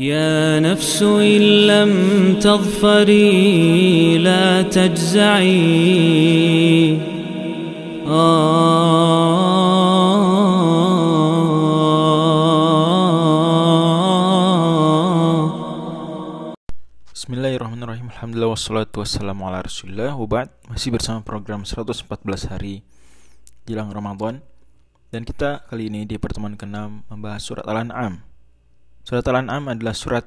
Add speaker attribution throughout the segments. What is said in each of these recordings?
Speaker 1: يا نفس إن لم تظفري لا تجزعي
Speaker 2: Bismillahirrahmanirrahim Alhamdulillah wassalatu wassalamu ala rasulillah Wabad Masih bersama program 114 hari Jelang Ramadan Dan kita kali ini di pertemuan ke-6 Membahas surat Al-An'am Surat Al-An'am adalah surat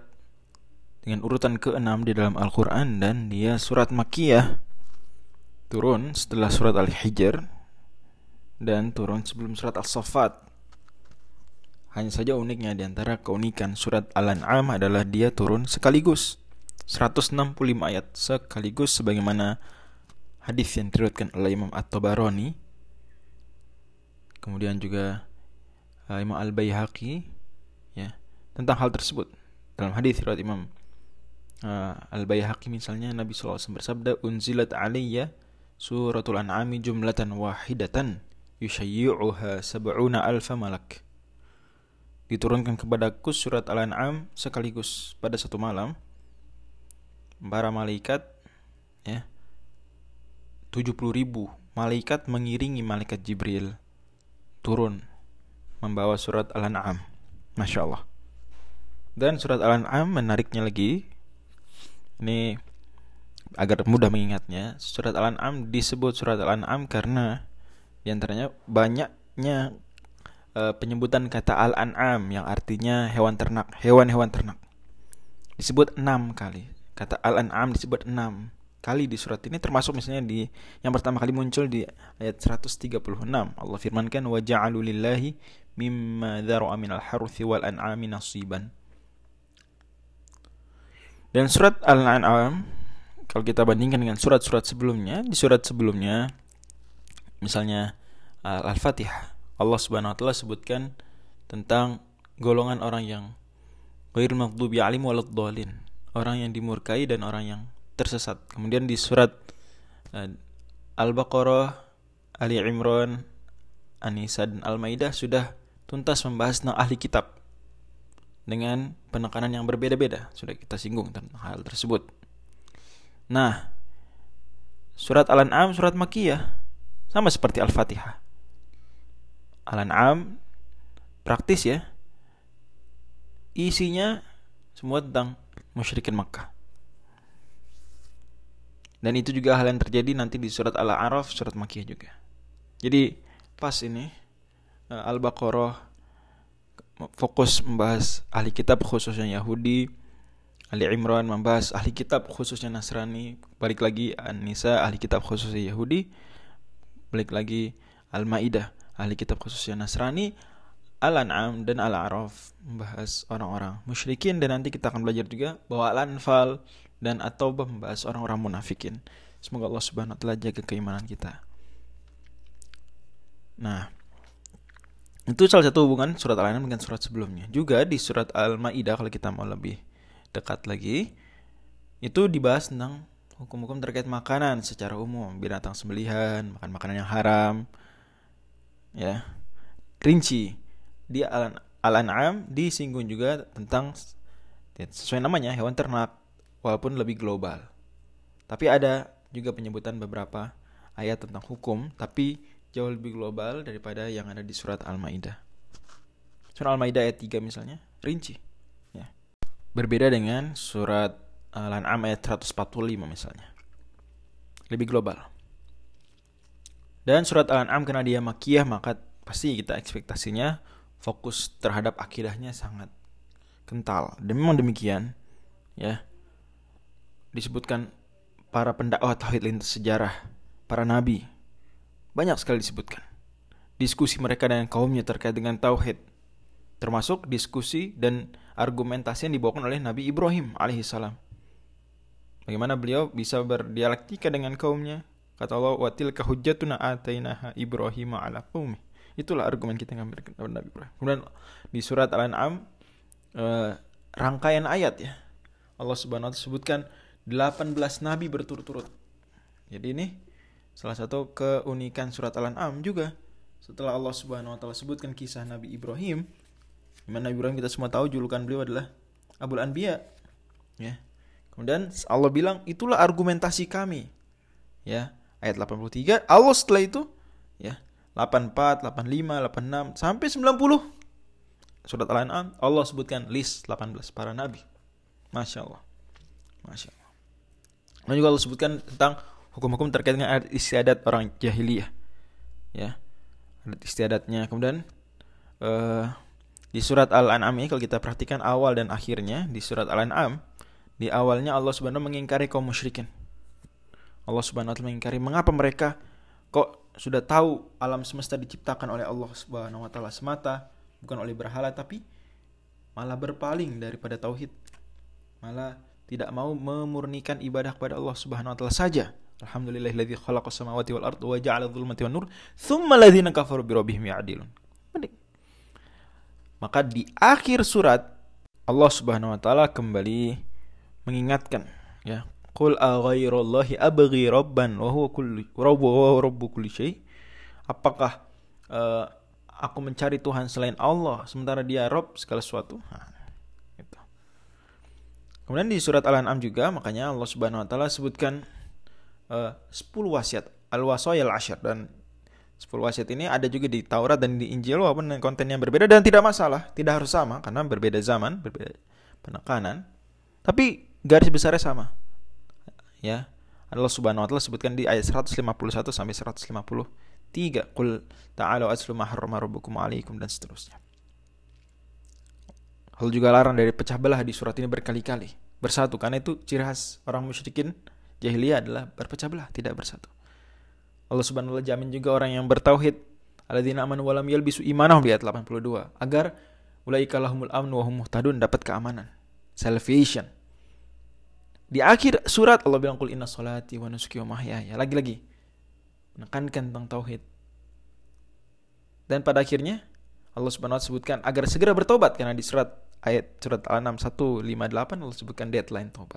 Speaker 2: Dengan urutan ke-6 di dalam Al-Quran Dan dia surat Makiyah Turun setelah surat Al-Hijr Dan turun sebelum surat Al-Safat hanya saja uniknya di antara keunikan surat Al-An'am adalah dia turun sekaligus. 165 ayat sekaligus sebagaimana hadis yang diriwayatkan oleh Imam At-Tabarani. Kemudian juga uh, Imam Al-Baihaqi ya tentang hal tersebut. Dalam hadis riwayat Imam uh, Al-Baihaqi misalnya Nabi SAW bersabda unzilat aliyya suratul an'ami jumlatan wahidatan yushayyi'uha sab'una alfa malak. Diturunkan kepadaku surat Al-An'am sekaligus pada satu malam para malaikat ya 70 ribu malaikat mengiringi malaikat Jibril turun membawa surat Al-An'am. Masya Allah dan surat Al-An'am menariknya lagi ini agar mudah mengingatnya surat Al-An'am disebut surat Al-An'am karena di antaranya banyaknya uh, penyebutan kata al-an'am yang artinya hewan ternak, hewan-hewan ternak. Disebut enam kali. Kata al-an'am disebut enam kali di surat ini termasuk misalnya di yang pertama kali muncul di ayat 136. Allah firmankan wa ja'alu lillahi mimma dzara'a minal harthi wal an'ami nasiban. Dan surat Al-An'am kalau kita bandingkan dengan surat-surat sebelumnya, di surat sebelumnya misalnya Al-Fatihah Allah Subhanahu wa taala sebutkan tentang golongan orang yang ghairul maghdubi alaihim waladdallin, orang yang dimurkai dan orang yang tersesat. Kemudian di surat uh, Al-Baqarah, Ali Imran, An-Nisa dan Al-Maidah sudah tuntas membahas tentang ahli kitab dengan penekanan yang berbeda-beda. Sudah kita singgung tentang hal tersebut. Nah, surat Al-An'am surat Makkiyah sama seperti Al-Fatihah Al-An'am praktis ya. Isinya semua tentang musyrikin Makkah. Dan itu juga hal yang terjadi nanti di surat Al-A'raf, surat Makkiyah juga. Jadi pas ini eh, Al-Baqarah fokus membahas ahli kitab khususnya Yahudi, Ali Imran membahas ahli kitab khususnya Nasrani, balik lagi An-Nisa ahli kitab khususnya Yahudi, balik lagi Al-Maidah ahli kitab khususnya Nasrani, Al-An'am dan Al-A'raf membahas orang-orang musyrikin dan nanti kita akan belajar juga bahwa Al-Anfal dan At-Taubah membahas orang-orang munafikin. Semoga Allah Subhanahu wa taala jaga keimanan kita. Nah, itu salah satu hubungan surat Al-An'am dengan surat sebelumnya. Juga di surat Al-Maidah kalau kita mau lebih dekat lagi itu dibahas tentang hukum-hukum terkait makanan secara umum, binatang sembelihan, makan makanan yang haram, ya. Rinci. Di al-an'am disinggung juga tentang sesuai namanya hewan ternak walaupun lebih global. Tapi ada juga penyebutan beberapa ayat tentang hukum tapi jauh lebih global daripada yang ada di surat Al-Maidah. Surat Al-Maidah ayat 3 misalnya rinci ya. Berbeda dengan surat Al-An'am ayat 145 misalnya. Lebih global. Dan surat Al-An'am karena dia makiyah maka pasti kita ekspektasinya fokus terhadap akidahnya sangat kental. Dan memang demikian ya. Disebutkan para pendakwah tauhid lintas sejarah, para nabi. Banyak sekali disebutkan. Diskusi mereka dengan kaumnya terkait dengan tauhid. Termasuk diskusi dan argumentasi yang dibawakan oleh Nabi Ibrahim alaihissalam. Bagaimana beliau bisa berdialektika dengan kaumnya, Kata Allah, "Wa tilka hujjatuna atainaha Ibrahim ala qaumi." Itulah argumen kita yang kepada Nabi Ibrahim. Kemudian di surat Al-An'am eh, rangkaian ayat ya. Allah Subhanahu wa taala sebutkan 18 nabi berturut-turut. Jadi ini salah satu keunikan surat Al-An'am juga. Setelah Allah Subhanahu wa taala sebutkan kisah Nabi Ibrahim, di mana Nabi Ibrahim kita semua tahu julukan beliau adalah Abul Anbiya. Ya. Kemudian Allah bilang itulah argumentasi kami. Ya, ayat 83 Allah setelah itu ya 84, 85, 86 sampai 90 surat Al-An'am Allah sebutkan list 18 para nabi. Masya Allah. Masya Allah. Dan juga Allah sebutkan tentang hukum-hukum terkait dengan adat istiadat orang jahiliyah. Ya. Adat istiadatnya. Kemudian uh, di surat Al-An'am ini kalau kita perhatikan awal dan akhirnya di surat Al-An'am di awalnya Allah Subhanahu mengingkari kaum musyrikin. Allah Subhanahu wa taala mengingkari mengapa mereka kok sudah tahu alam semesta diciptakan oleh Allah Subhanahu wa taala semata, bukan oleh berhala tapi malah berpaling daripada tauhid. Malah tidak mau memurnikan ibadah kepada Allah Subhanahu wa taala saja. Alhamdulillahilladzi khalaqas samawati wal ardi wa ja'ala dhulumati wan nur, tsumma alladziina kafaru bi rabbihim ya'dilun. Maka di akhir surat Allah Subhanahu wa taala kembali mengingatkan ya Qul aghairallahi abghi rabban wa huwa kullu rabbu wa rabbu kulli syai Apakah uh, aku mencari Tuhan selain Allah sementara dia Rob segala sesuatu? Nah, gitu. Kemudian di surat Al-An'am juga makanya Allah Subhanahu wa taala sebutkan uh, 10 wasiat al-wasayil asyar dan 10 wasiat ini ada juga di Taurat dan di Injil walaupun kontennya berbeda dan tidak masalah, tidak harus sama karena berbeda zaman, berbeda penekanan. Tapi garis besarnya sama. Ya. Allah Subhanahu wa taala sebutkan di ayat 151 sampai 153. Qul ta'alu aslu ma harrama rabbukum 'alaikum dan seterusnya. Hal juga larang dari pecah belah di surat ini berkali-kali. Bersatu karena itu ciri khas orang musyrikin jahiliyah adalah berpecah belah, tidak bersatu. Allah Subhanahu wa taala jamin juga orang yang bertauhid alladzina amanu wa lam yalbisu imanahum di ayat 82 agar ulaika lahumul amnu wa hum muhtadun dapat keamanan, salvation di akhir surat Allah bilang kul inna salati wa nusuki wa mahyaya. Lagi-lagi menekankan tentang tauhid. Dan pada akhirnya Allah Subhanahu wa sebutkan agar segera bertobat karena di surat ayat surat Al-An'am 158 Allah sebutkan deadline tobat.